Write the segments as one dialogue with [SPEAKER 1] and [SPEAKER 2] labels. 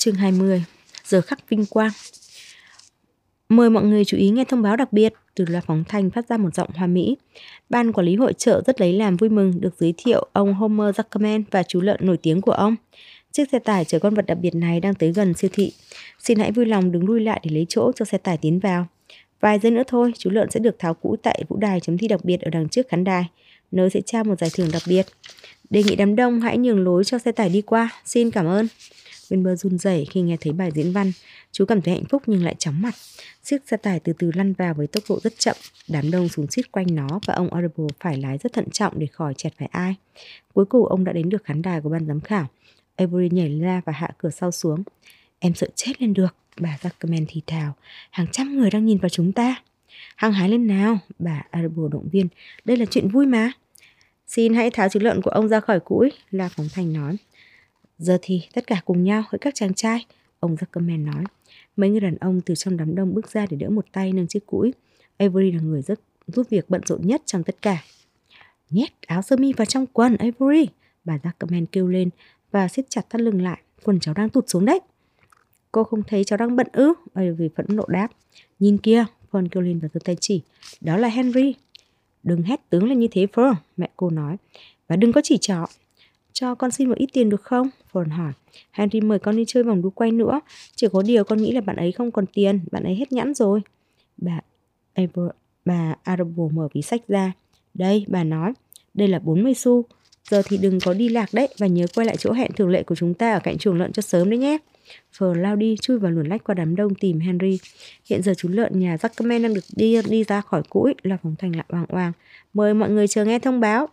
[SPEAKER 1] Chương 20 Giờ khắc vinh quang Mời mọi người chú ý nghe thông báo đặc biệt từ loa phóng thanh phát ra một giọng hoa mỹ. Ban quản lý hội trợ rất lấy làm vui mừng được giới thiệu ông Homer Zuckerman và chú lợn nổi tiếng của ông. Chiếc xe tải chở con vật đặc biệt này đang tới gần siêu thị. Xin hãy vui lòng đứng lui lại để lấy chỗ cho xe tải tiến vào. Vài giây nữa thôi, chú lợn sẽ được tháo cũ tại vũ đài chấm thi đặc biệt ở đằng trước khán đài, nơi sẽ trao một giải thưởng đặc biệt. Đề nghị đám đông hãy nhường lối cho xe tải đi qua. Xin cảm ơn. Bên bơ run rẩy khi nghe thấy bài diễn văn. Chú cảm thấy hạnh phúc nhưng lại chóng mặt. Chiếc xe tải từ từ lăn vào với tốc độ rất chậm. Đám đông xuống xít quanh nó và ông Audible phải lái rất thận trọng để khỏi chẹt phải ai. Cuối cùng ông đã đến được khán đài của ban giám khảo. Avery nhảy ra và hạ cửa sau xuống. Em sợ chết lên được, bà Zuckerman thì thào. Hàng trăm người đang nhìn vào chúng ta. Hăng hái lên nào, bà Audible động viên. Đây là chuyện vui mà. Xin hãy tháo chú lợn của ông ra khỏi cũi, La Phóng Thành nói. Giờ thì tất cả cùng nhau hỡi các chàng trai, ông Zuckerman nói. Mấy người đàn ông từ trong đám đông bước ra để đỡ một tay nâng chiếc cũi. Avery là người rất giúp việc bận rộn nhất trong tất cả. Nhét áo sơ mi vào trong quần, Avery, bà Zuckerman kêu lên và siết chặt thắt lưng lại. Quần cháu đang tụt xuống đấy. Cô không thấy cháu đang bận ư? Avery phẫn nộ đáp. Nhìn kia, Fern kêu lên và giơ tay chỉ. Đó là Henry. Đừng hét tướng lên như thế Fern, mẹ cô nói. Và đừng có chỉ trỏ. Cho con xin một ít tiền được không? Fern hỏi. Henry mời con đi chơi vòng đu quay nữa. Chỉ có điều con nghĩ là bạn ấy không còn tiền, bạn ấy hết nhãn rồi. Bà Abel, bà Arable mở ví sách ra. Đây, bà nói, đây là 40 xu. Giờ thì đừng có đi lạc đấy và nhớ quay lại chỗ hẹn thường lệ của chúng ta ở cạnh chuồng lợn cho sớm đấy nhé. Phờ lao đi chui vào luồn lách qua đám đông tìm Henry. Hiện giờ chú lợn nhà Zuckerman đang được đi đi ra khỏi cũi là phòng thành lại oang oang. Mời mọi người chờ nghe thông báo.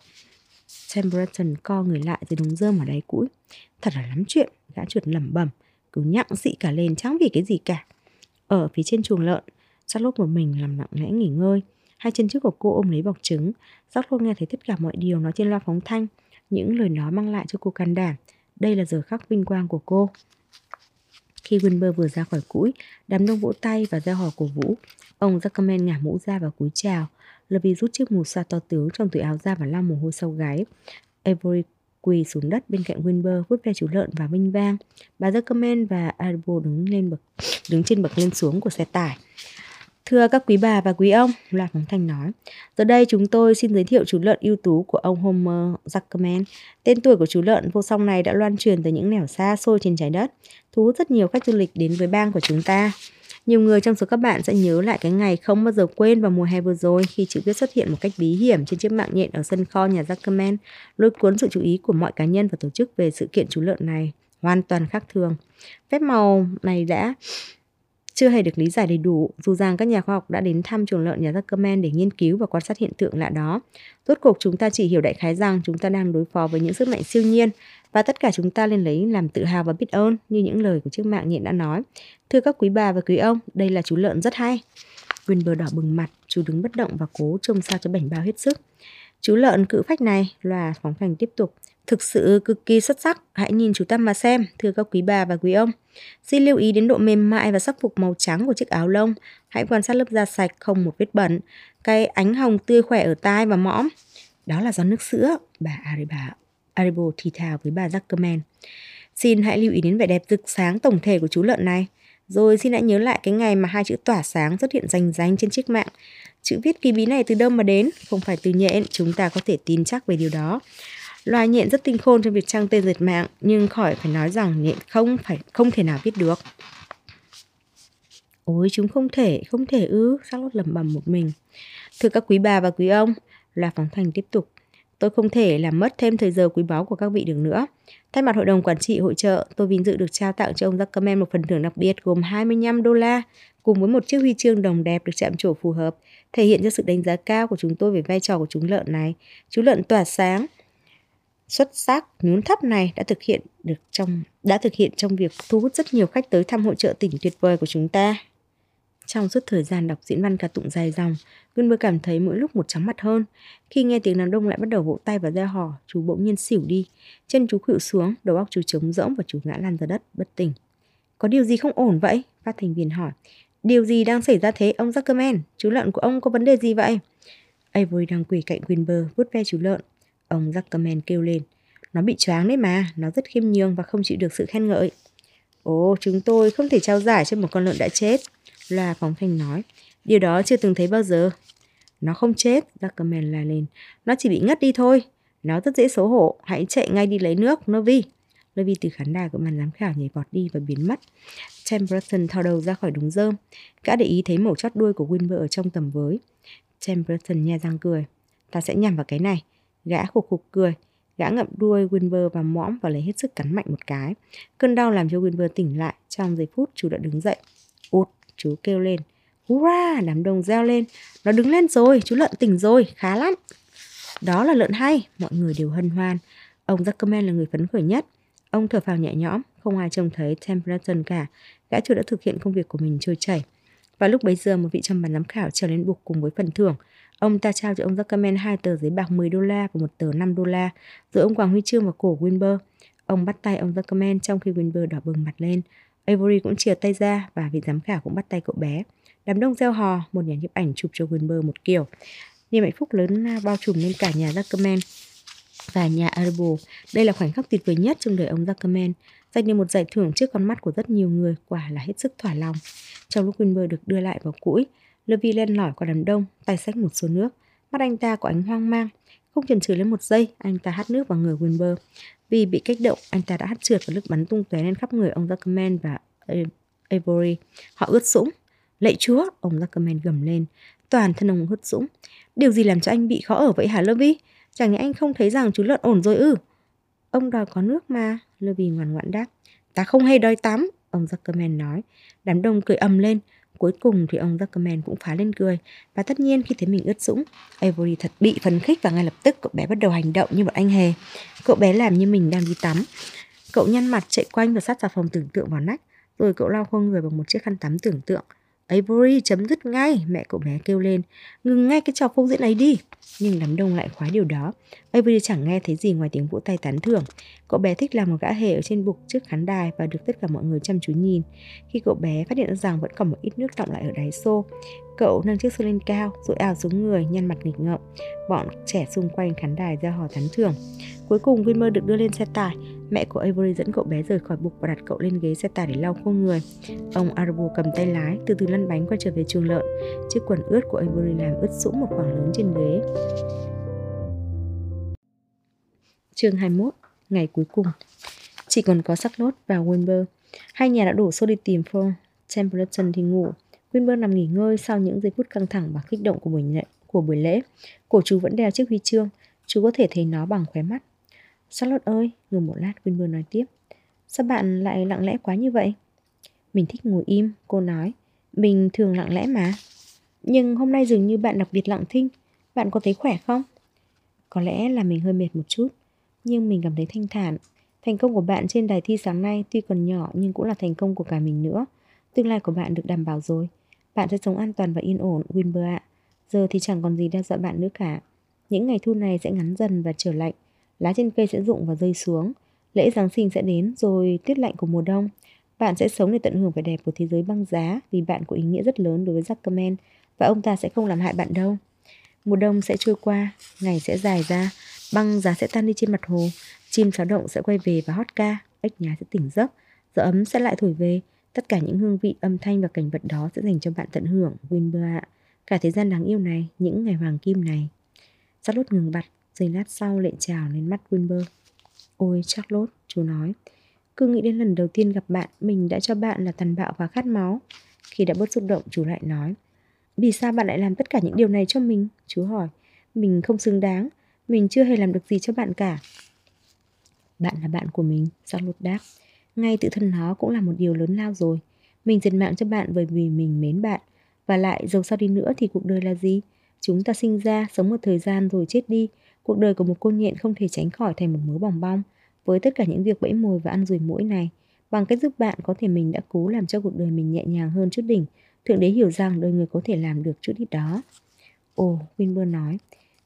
[SPEAKER 1] Sam Breton co người lại rồi đúng rơm ở đáy cũi. Thật là lắm chuyện, gã trượt lẩm bẩm, cứ nhặng dị cả lên chẳng vì cái gì cả. Ở phía trên chuồng lợn, Charlotte một mình làm lặng lẽ nghỉ ngơi. Hai chân trước của cô ôm lấy bọc trứng. Charlotte nghe thấy tất cả mọi điều nói trên loa phóng thanh. Những lời nói mang lại cho cô can đảm. Đây là giờ khắc vinh quang của cô. Khi Wilbur vừa ra khỏi cũi, đám đông vỗ tay và ra hò cổ vũ. Ông Zuckerman ngả mũ ra và cúi chào. Là vì rút chiếc mù sa to tướng trong túi áo ra và lau mồ hôi sau gáy. Avery quỳ xuống đất bên cạnh Winber vút ve chú lợn và vinh vang. Bà Zuckerman và Arbo đứng lên bậc đứng trên bậc lên xuống của xe tải. Thưa các quý bà và quý ông, Loạt Phóng Thanh nói, giờ đây chúng tôi xin giới thiệu chú lợn ưu tú của ông Homer Zuckerman. Tên tuổi của chú lợn vô song này đã loan truyền từ những nẻo xa xôi trên trái đất, thu hút rất nhiều khách du lịch đến với bang của chúng ta. Nhiều người trong số các bạn sẽ nhớ lại cái ngày không bao giờ quên vào mùa hè vừa rồi khi chữ viết xuất hiện một cách bí hiểm trên chiếc mạng nhện ở sân kho nhà Zuckerman, lôi cuốn sự chú ý của mọi cá nhân và tổ chức về sự kiện chú lợn này hoàn toàn khác thường. Phép màu này đã chưa hề được lý giải đầy đủ, dù rằng các nhà khoa học đã đến thăm chuồng lợn nhà Zuckerman để nghiên cứu và quan sát hiện tượng lạ đó. Rốt cuộc chúng ta chỉ hiểu đại khái rằng chúng ta đang đối phó với những sức mạnh siêu nhiên và tất cả chúng ta lên lấy làm tự hào và biết ơn như những lời của chiếc mạng nhện đã nói. Thưa các quý bà và quý ông, đây là chú lợn rất hay. quyền bờ đỏ bừng mặt, chú đứng bất động và cố trông sao cho bảnh bao hết sức. Chú lợn cự phách này, loà phóng thành tiếp tục, thực sự cực kỳ xuất sắc, hãy nhìn chú ta mà xem, thưa các quý bà và quý ông. Xin lưu ý đến độ mềm mại và sắc phục màu trắng của chiếc áo lông, hãy quan sát lớp da sạch không một vết bẩn, cái ánh hồng tươi khỏe ở tai và mõm. Đó là do nước sữa, bà Ariba Aribo thì thào với bà Zuckerman. Xin hãy lưu ý đến vẻ đẹp rực sáng tổng thể của chú lợn này. Rồi xin hãy nhớ lại cái ngày mà hai chữ tỏa sáng xuất hiện rành rành trên chiếc mạng. Chữ viết kỳ bí này từ đâu mà đến? Không phải từ nhện, chúng ta có thể tin chắc về điều đó. Loài nhện rất tinh khôn trong việc trang tên dệt mạng, nhưng khỏi phải nói rằng nhện không phải không thể nào viết được. Ôi chúng không thể, không thể ư, Charlotte lẩm bẩm một mình. Thưa các quý bà và quý ông, là phóng thành tiếp tục. Tôi không thể làm mất thêm thời giờ quý báu của các vị được nữa. Thay mặt hội đồng quản trị hội trợ, tôi vinh dự được trao tặng cho ông Zuckerman một phần thưởng đặc biệt gồm 25 đô la, cùng với một chiếc huy chương đồng đẹp được chạm trổ phù hợp, thể hiện cho sự đánh giá cao của chúng tôi về vai trò của chú lợn này. Chú lợn tỏa sáng, xuất sắc nhún thấp này đã thực hiện được trong đã thực hiện trong việc thu hút rất nhiều khách tới thăm hội trợ tỉnh tuyệt vời của chúng ta. Trong suốt thời gian đọc diễn văn ca tụng dài dòng, Gunber cảm thấy mỗi lúc một chóng mặt hơn. Khi nghe tiếng đàn đông lại bắt đầu vỗ tay và reo hò, chú bỗng nhiên xỉu đi. Chân chú khuỵu xuống, đầu óc chú trống rỗng và chú ngã lăn ra đất, bất tỉnh. Có điều gì không ổn vậy? Phát thành viên hỏi. Điều gì đang xảy ra thế, ông Zuckerman? Chú lợn của ông có vấn đề gì vậy? Avery đang quỳ cạnh Winber, vuốt ve chú lợn. Ông Zuckerman kêu lên. Nó bị choáng đấy mà, nó rất khiêm nhường và không chịu được sự khen ngợi. Ồ, chúng tôi không thể trao giải cho một con lợn đã chết. Loa phóng thanh nói. Điều đó chưa từng thấy bao giờ. Nó không chết, Duckerman la lên. Nó chỉ bị ngất đi thôi. Nó rất dễ xấu hổ. Hãy chạy ngay đi lấy nước, Novi. Novi từ khán đài của màn giám khảo nhảy vọt đi và biến mất. Chamberlain thò đầu ra khỏi đống rơm. Gã để ý thấy màu chót đuôi của Wilbur ở trong tầm với. Chamberlain nhe răng cười. Ta sẽ nhằm vào cái này. Gã khục khục cười. Gã ngậm đuôi Wilbur và mõm và lấy hết sức cắn mạnh một cái. Cơn đau làm cho Wilbur tỉnh lại. Trong giây phút chú đã đứng dậy. Chú kêu lên. Hurra, đám đông reo lên. Nó đứng lên rồi, chú lợn tỉnh rồi, khá lắm. Đó là lợn hay, mọi người đều hân hoan. Ông Zuckerman là người phấn khởi nhất. Ông thở phào nhẹ nhõm, không ai trông thấy Templeton cả. Gã chủ đã thực hiện công việc của mình trôi chảy. Và lúc bấy giờ một vị trong bàn giám khảo trèo lên bục cùng với phần thưởng. Ông ta trao cho ông Zuckerman hai tờ giấy bạc 10 đô la và một tờ 5 đô la, rồi ông quàng huy chương vào cổ Winber. Ông bắt tay ông Zuckerman trong khi Winber đỏ bừng mặt lên. Avery cũng chia tay ra và vị giám khảo cũng bắt tay cậu bé. Đám đông reo hò, một nhà nhiếp ảnh chụp cho Wilbur một kiểu. Niềm hạnh phúc lớn bao trùm lên cả nhà Zuckerman và nhà Arbo. Đây là khoảnh khắc tuyệt vời nhất trong đời ông Zuckerman, giành được một giải thưởng trước con mắt của rất nhiều người, quả là hết sức thỏa lòng. Trong lúc Wilbur được đưa lại vào cũi, Levi len lỏi qua đám đông, tay xách một số nước. Mắt anh ta có ánh hoang mang. Không chần chừ lên một giây, anh ta hát nước vào người Wilbur. Vì bị kích động, anh ta đã hát trượt và nước bắn tung tóe lên khắp người ông Zuckerman và Avery. Họ ướt sũng. Lạy chúa, ông Zuckerman gầm lên. Toàn thân ông ướt sũng. Điều gì làm cho anh bị khó ở vậy hả Levi? Chẳng nhẽ anh không thấy rằng chú lợn ổn rồi ư? Ông đòi có nước mà, Levi ngoan ngoãn đáp. Ta không hề đòi tắm, ông Zuckerman nói. Đám đông cười ầm lên. Cuối cùng thì ông Zuckerman cũng phá lên cười. Và tất nhiên khi thấy mình ướt sũng, Avery thật bị phấn khích và ngay lập tức cậu bé bắt đầu hành động như một anh hề. Cậu bé làm như mình đang đi tắm. Cậu nhăn mặt chạy quanh và sát xà phòng tưởng tượng vào nách. Rồi cậu lau khô người bằng một chiếc khăn tắm tưởng tượng. Avery chấm dứt ngay, mẹ cậu bé kêu lên. Ngừng ngay cái trò phô diễn ấy đi. Nhưng đám đông lại khoái điều đó. Avery chẳng nghe thấy gì ngoài tiếng vỗ tay tán thưởng. Cậu bé thích làm một gã hề ở trên bục trước khán đài và được tất cả mọi người chăm chú nhìn. Khi cậu bé phát hiện ra rằng vẫn còn một ít nước đọng lại ở đáy xô, cậu nâng chiếc xô lên cao, rồi ảo xuống người, nhăn mặt nghịch ngợm. Bọn trẻ xung quanh khán đài ra hò tán thưởng. Cuối cùng Wilmer được đưa lên xe tải. Mẹ của Avery dẫn cậu bé rời khỏi bục và đặt cậu lên ghế xe tải để lau khô người. Ông Arabo cầm tay lái, từ từ lăn bánh quay trở về chuồng lợn. Chiếc quần ướt của Avery làm ướt sũng một khoảng lớn trên ghế. Chương 21, ngày cuối cùng. Chỉ còn có Charlotte và Wilbur. Hai nhà đã đổ xô đi tìm Paul. Templeton thì ngủ. Wilbur nằm nghỉ ngơi sau những giây phút căng thẳng và kích động của buổi lễ. Của buổi lễ. Cổ chú vẫn đeo chiếc huy chương. Chú có thể thấy nó bằng khóe mắt. Charlotte ơi, ngừng một lát Wilbur nói tiếp. Sao bạn lại lặng lẽ quá như vậy? Mình thích ngồi im, cô nói. Mình thường lặng lẽ mà. Nhưng hôm nay dường như bạn đặc biệt lặng thinh. Bạn có thấy khỏe không? Có lẽ là mình hơi mệt một chút. Nhưng mình cảm thấy thanh thản. Thành công của bạn trên đài thi sáng nay tuy còn nhỏ nhưng cũng là thành công của cả mình nữa. Tương lai của bạn được đảm bảo rồi. Bạn sẽ sống an toàn và yên ổn, Wilbur ạ. Giờ thì chẳng còn gì đe dọa bạn nữa cả. Những ngày thu này sẽ ngắn dần và trở lạnh. Lá trên cây sẽ rụng và rơi xuống. Lễ Giáng sinh sẽ đến rồi tuyết lạnh của mùa đông. Bạn sẽ sống để tận hưởng vẻ đẹp của thế giới băng giá vì bạn có ý nghĩa rất lớn đối với Zuckerman và ông ta sẽ không làm hại bạn đâu. Mùa đông sẽ trôi qua, ngày sẽ dài ra, băng giá sẽ tan đi trên mặt hồ, chim cháo động sẽ quay về và hót ca, ếch nhà sẽ tỉnh giấc, gió ấm sẽ lại thổi về. Tất cả những hương vị, âm thanh và cảnh vật đó sẽ dành cho bạn tận hưởng, Winber ạ. Cả thế gian đáng yêu này, những ngày hoàng kim này. Charlotte ngừng bặt, giây lát sau lại trào lên mắt Wilbur. Ôi Charlotte, chú nói. Cứ nghĩ đến lần đầu tiên gặp bạn, mình đã cho bạn là tàn bạo và khát máu. Khi đã bớt xúc động, chú lại nói. Vì sao bạn lại làm tất cả những điều này cho mình? Chú hỏi. Mình không xứng đáng. Mình chưa hề làm được gì cho bạn cả. Bạn là bạn của mình, Charlotte đáp. Ngay tự thân nó cũng là một điều lớn lao rồi. Mình diệt mạng cho bạn bởi vì mình mến bạn. Và lại, dầu sao đi nữa thì cuộc đời là gì? Chúng ta sinh ra, sống một thời gian rồi chết đi. Cuộc đời của một cô nhện không thể tránh khỏi thành một mớ bòng bong. Với tất cả những việc bẫy mồi và ăn ruồi mũi này, bằng cách giúp bạn có thể mình đã cố làm cho cuộc đời mình nhẹ nhàng hơn chút đỉnh. Thượng đế hiểu rằng đời người có thể làm được chút ít đó. Ồ, Winburn nói,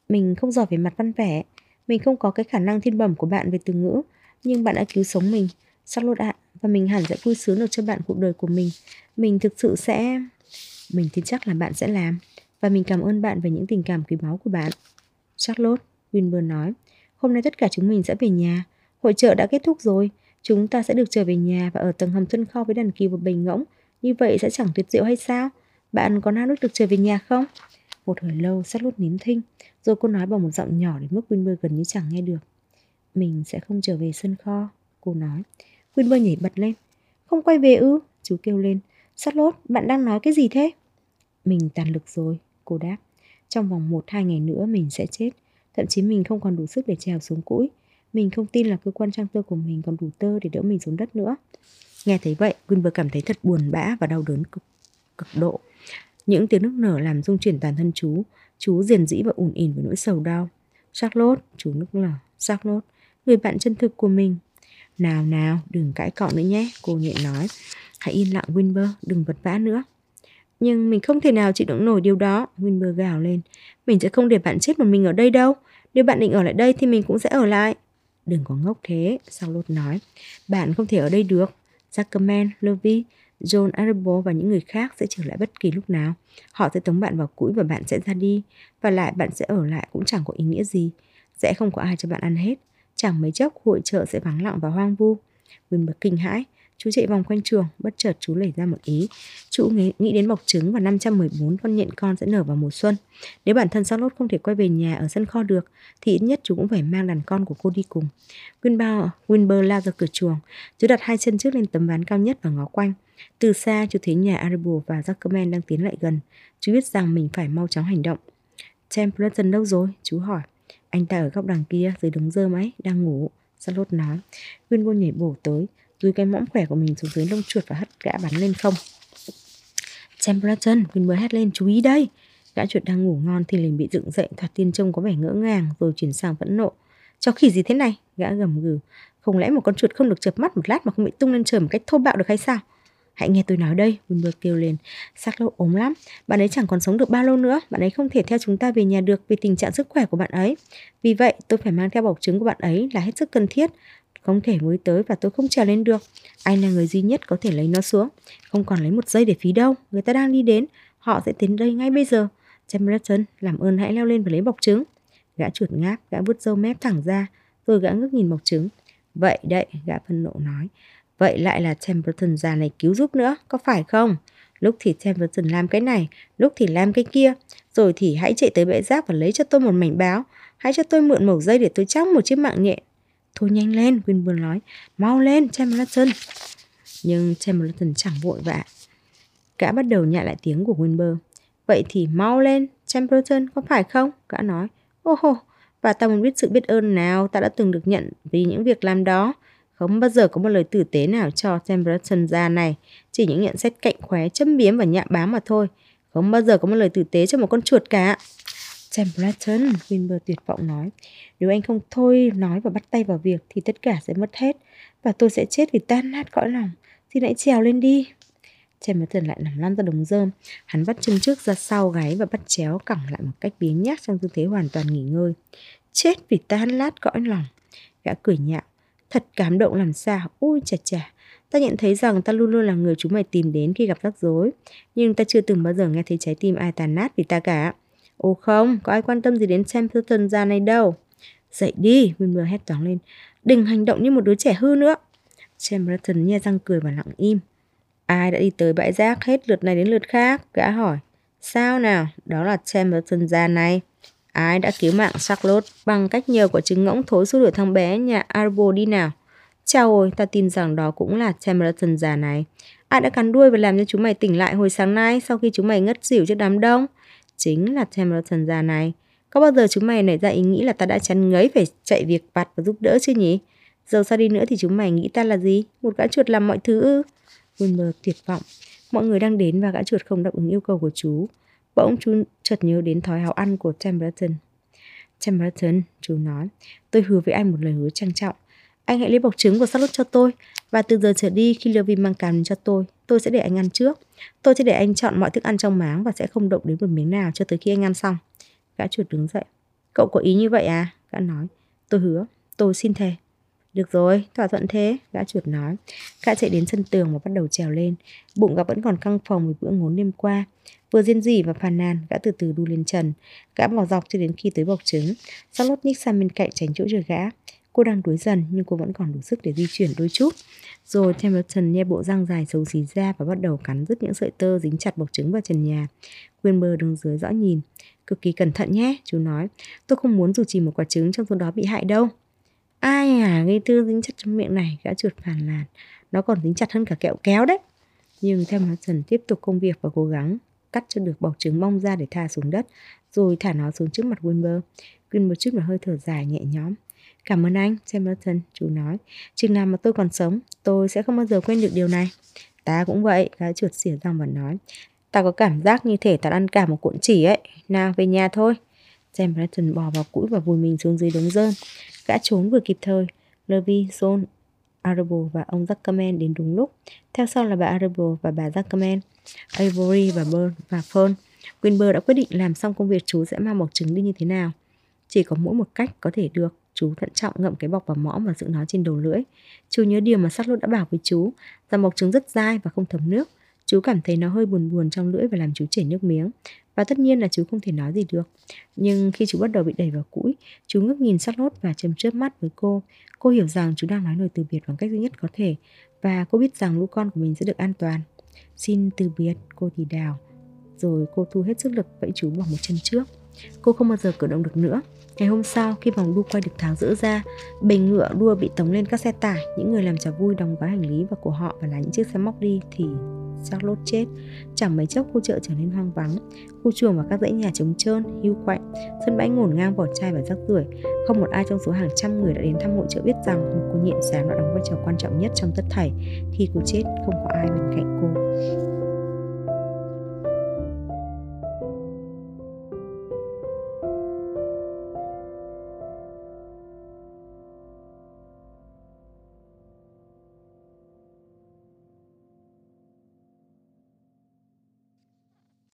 [SPEAKER 1] mình không giỏi về mặt văn vẻ, mình không có cái khả năng thiên bẩm của bạn về từ ngữ, nhưng bạn đã cứu sống mình. Charlotte ạ, và mình hẳn sẽ vui sướng được cho bạn cuộc đời của mình. Mình thực sự sẽ... Mình tin chắc là bạn sẽ làm. Và mình cảm ơn bạn về những tình cảm quý báu của bạn. Charlotte, Wilbur nói, hôm nay tất cả chúng mình sẽ về nhà. Hội trợ đã kết thúc rồi. Chúng ta sẽ được trở về nhà và ở tầng hầm sân kho với đàn kỳ và bình ngỗng. Như vậy sẽ chẳng tuyệt diệu hay sao? Bạn có nào nước được trở về nhà không? Một hồi lâu sát lốt nín thinh, rồi cô nói bằng một giọng nhỏ đến mức Wilbur gần như chẳng nghe được. Mình sẽ không trở về sân kho, cô nói. Wilbur nhảy bật lên. Không quay về ư? Chú kêu lên. Sát lốt, bạn đang nói cái gì thế? Mình tàn lực rồi, cô đáp. Trong vòng một hai ngày nữa mình sẽ chết. Thậm chí mình không còn đủ sức để trèo xuống cũi. Mình không tin là cơ quan trang tơ của mình còn đủ tơ để đỡ mình xuống đất nữa. Nghe thấy vậy, Winber cảm thấy thật buồn bã và đau đớn cực, cực độ. Những tiếng nước nở làm rung chuyển toàn thân chú. Chú diền dĩ và ủn ỉn với nỗi sầu đau. Charlotte, chú nước nở. Charlotte, người bạn chân thực của mình. Nào nào, đừng cãi cọ nữa nhé, cô nhẹ nói. Hãy yên lặng Winber, đừng vật vã nữa. Nhưng mình không thể nào chịu đựng nổi điều đó, Winber gào lên. Mình sẽ không để bạn chết một mình ở đây đâu. Nếu bạn định ở lại đây thì mình cũng sẽ ở lại. Đừng có ngốc thế, Charlotte nói. Bạn không thể ở đây được. Zuckerman, Levy, John Arable và những người khác sẽ trở lại bất kỳ lúc nào. Họ sẽ tống bạn vào cũi và bạn sẽ ra đi. Và lại bạn sẽ ở lại cũng chẳng có ý nghĩa gì. Sẽ không có ai cho bạn ăn hết. Chẳng mấy chốc hội chợ sẽ vắng lặng và hoang vu. Winber kinh hãi. Chú chạy vòng quanh trường, bất chợt chú lẩy ra một ý. Chú nghĩ, nghĩ đến bọc trứng và 514 con nhện con sẽ nở vào mùa xuân. Nếu bản thân Charlotte không thể quay về nhà ở sân kho được, thì ít nhất chú cũng phải mang đàn con của cô đi cùng. Winber, Winber lao ra cửa chuồng. Chú đặt hai chân trước lên tấm ván cao nhất và ngó quanh. Từ xa, chú thấy nhà Arable và Zuckerman đang tiến lại gần. Chú biết rằng mình phải mau chóng hành động. Templeton đâu rồi? Chú hỏi. Anh ta ở góc đằng kia, dưới đống rơm ấy, đang ngủ. Charlotte nói. Winber nhảy bổ tới dùi cái mõm khỏe của mình xuống dưới lông chuột và hất gã bắn lên không. Templeton, Winber hét lên, chú ý đây. Gã chuột đang ngủ ngon thì liền bị dựng dậy, thoạt tiên trông có vẻ ngỡ ngàng rồi chuyển sang phẫn nộ. Cháu khỉ gì thế này? Gã gầm gừ. Không lẽ một con chuột không được chợp mắt một lát mà không bị tung lên trời một cách thô bạo được hay sao? Hãy nghe tôi nói đây, Wilbur kêu lên. Sắc lâu ốm lắm, bạn ấy chẳng còn sống được bao lâu nữa. Bạn ấy không thể theo chúng ta về nhà được vì tình trạng sức khỏe của bạn ấy. Vì vậy, tôi phải mang theo bọc trứng của bạn ấy là hết sức cần thiết không thể mới tới và tôi không trèo lên được. Anh là người duy nhất có thể lấy nó xuống. Không còn lấy một giây để phí đâu. Người ta đang đi đến. Họ sẽ đến đây ngay bây giờ. Templeton, làm ơn hãy leo lên và lấy bọc trứng. Gã chuột ngáp, gã vứt râu mép thẳng ra. tôi gã ngước nhìn bọc trứng. Vậy đấy, gã phân nộ nói. Vậy lại là Templeton già này cứu giúp nữa, có phải không? Lúc thì Templeton làm cái này, lúc thì làm cái kia. Rồi thì hãy chạy tới bệ rác và lấy cho tôi một mảnh báo. Hãy cho tôi mượn mẩu dây để tôi chóc một chiếc mạng nhện Thôi nhanh lên, Winburn nói. Mau lên, Chamberlain. Nhưng Chamberlain chẳng vội vã. Gã bắt đầu nhại lại tiếng của Winburn. Vậy thì mau lên, Chamberlain, có phải không? Gã nói. Ô hô, và ta muốn biết sự biết ơn nào ta đã từng được nhận vì những việc làm đó. Không bao giờ có một lời tử tế nào cho Chamberlain ra này. Chỉ những nhận xét cạnh khóe, châm biếm và nhạ bám mà thôi. Không bao giờ có một lời tử tế cho một con chuột cả. Templeton, Winber tuyệt vọng nói. Nếu anh không thôi nói và bắt tay vào việc thì tất cả sẽ mất hết và tôi sẽ chết vì tan nát cõi lòng. Xin hãy trèo lên đi. Templeton lại nằm lăn ra đống rơm. Hắn bắt chân trước ra sau gáy và bắt chéo cẳng lại một cách biếng nhác trong tư thế hoàn toàn nghỉ ngơi. Chết vì tan lát cõi lòng. Gã cười nhạo. Thật cảm động làm sao. Ui chà chà. Ta nhận thấy rằng ta luôn luôn là người chúng mày tìm đến khi gặp rắc rối. Nhưng ta chưa từng bao giờ nghe thấy trái tim ai tàn nát vì ta cả. Ồ không, có ai quan tâm gì đến Templeton già này đâu. Dậy đi, Wilmer hét toáng lên. Đừng hành động như một đứa trẻ hư nữa. Templeton nhe răng cười và lặng im. Ai đã đi tới bãi rác hết lượt này đến lượt khác? Gã hỏi. Sao nào? Đó là Templeton già này. Ai đã cứu mạng Charlotte bằng cách nhờ quả trứng ngỗng thối xua đuổi thằng bé nhà Arbo đi nào? Chào ôi, ta tin rằng đó cũng là Templeton già này. Ai đã cắn đuôi và làm cho chúng mày tỉnh lại hồi sáng nay sau khi chúng mày ngất xỉu trước đám đông? Chính là Templeton già này. Có bao giờ chúng mày nảy ra ý nghĩ là ta đã chán ngấy phải chạy việc vặt và giúp đỡ chứ nhỉ? Dầu sao đi nữa thì chúng mày nghĩ ta là gì? Một gã chuột làm mọi thứ ư? Wilmer tuyệt vọng. Mọi người đang đến và gã chuột không đáp ứng yêu cầu của chú. Bỗng chú chợt nhớ đến thói háo ăn của Templeton. Templeton, chú nói, tôi hứa với anh một lời hứa trang trọng. Anh hãy lấy bọc trứng của Charlotte cho tôi và từ giờ trở đi khi Lovin mang càm cho tôi, tôi sẽ để anh ăn trước. Tôi sẽ để anh chọn mọi thức ăn trong máng và sẽ không động đến một miếng nào cho tới khi anh ăn xong. Gã chuột đứng dậy. Cậu có ý như vậy à? Gã nói. Tôi hứa, tôi xin thề. Được rồi, thỏa thuận thế, gã chuột nói. Gã chạy đến sân tường và bắt đầu trèo lên. Bụng gã vẫn còn căng phòng vì bữa ngốn đêm qua. Vừa diên dỉ và phàn nàn, gã từ từ đu lên trần. Gã bỏ dọc cho đến khi tới bọc trứng. Charlotte nhích sang bên cạnh tránh chỗ chờ gã. Cô đang đuối dần nhưng cô vẫn còn đủ sức để di chuyển đôi chút. Rồi Templeton nhe bộ răng dài xấu xí ra và bắt đầu cắn rứt những sợi tơ dính chặt bọc trứng vào trần nhà. Wilbur đứng dưới rõ nhìn. Cực kỳ cẩn thận nhé, chú nói. Tôi không muốn dù chỉ một quả trứng trong số đó bị hại đâu. Ai à, ngây tư dính chặt trong miệng này, gã chuột phàn nàn. Nó còn dính chặt hơn cả kẹo kéo đấy. Nhưng Templeton tiếp tục công việc và cố gắng cắt cho được bọc trứng mong ra để thả xuống đất, rồi thả nó xuống trước mặt Wilbur. Wilbur chút một hơi thở dài nhẹ nhõm. Cảm ơn anh, Templeton, chú nói. Chừng nào mà tôi còn sống, tôi sẽ không bao giờ quên được điều này. Ta cũng vậy, gái chuột xỉa răng và nói. Ta có cảm giác như thể ta ăn cả một cuộn chỉ ấy. Nào, về nhà thôi. Templeton bò vào cũi và vùi mình xuống dưới đống rơm. Gã trốn vừa kịp thời. Levi, John, Arable và ông Zuckerman đến đúng lúc. Theo sau là bà Arable và bà Zuckerman, Avery và Burn và Fern. Winber đã quyết định làm xong công việc chú sẽ mang bọc trứng đi như thế nào. Chỉ có mỗi một cách có thể được. Chú thận trọng ngậm cái bọc vào mõm và giữ nó trên đầu lưỡi. Chú nhớ điều mà Charlotte đã bảo với chú, rằng bọc trứng rất dai và không thấm nước. Chú cảm thấy nó hơi buồn buồn trong lưỡi và làm chú chảy nước miếng. Và tất nhiên là chú không thể nói gì được. Nhưng khi chú bắt đầu bị đẩy vào cũi, chú ngước nhìn Charlotte và châm chớp mắt với cô. Cô hiểu rằng chú đang nói lời từ biệt bằng cách duy nhất có thể và cô biết rằng lũ con của mình sẽ được an toàn. Xin từ biệt, cô thì đào. Rồi cô thu hết sức lực vẫy chú bằng một chân trước. Cô không bao giờ cử động được nữa. Ngày hôm sau, khi vòng đu quay được tháo rỡ ra, bình ngựa đua bị tống lên các xe tải, những người làm trò vui đóng gói hành lý và của họ và lái những chiếc xe móc đi thì Charlotte chết. Chẳng mấy chốc khu chợ trở nên hoang vắng. Khu chuồng và các dãy nhà trống trơn, hưu quạnh, sân bãi ngổn ngang vỏ chai và rác rưởi. Không một ai trong số hàng trăm người đã đến thăm hội chợ biết rằng một cô nhện sáng đã đóng vai trò quan trọng nhất trong tất thảy. Khi cô chết, không có ai bên cạnh cô.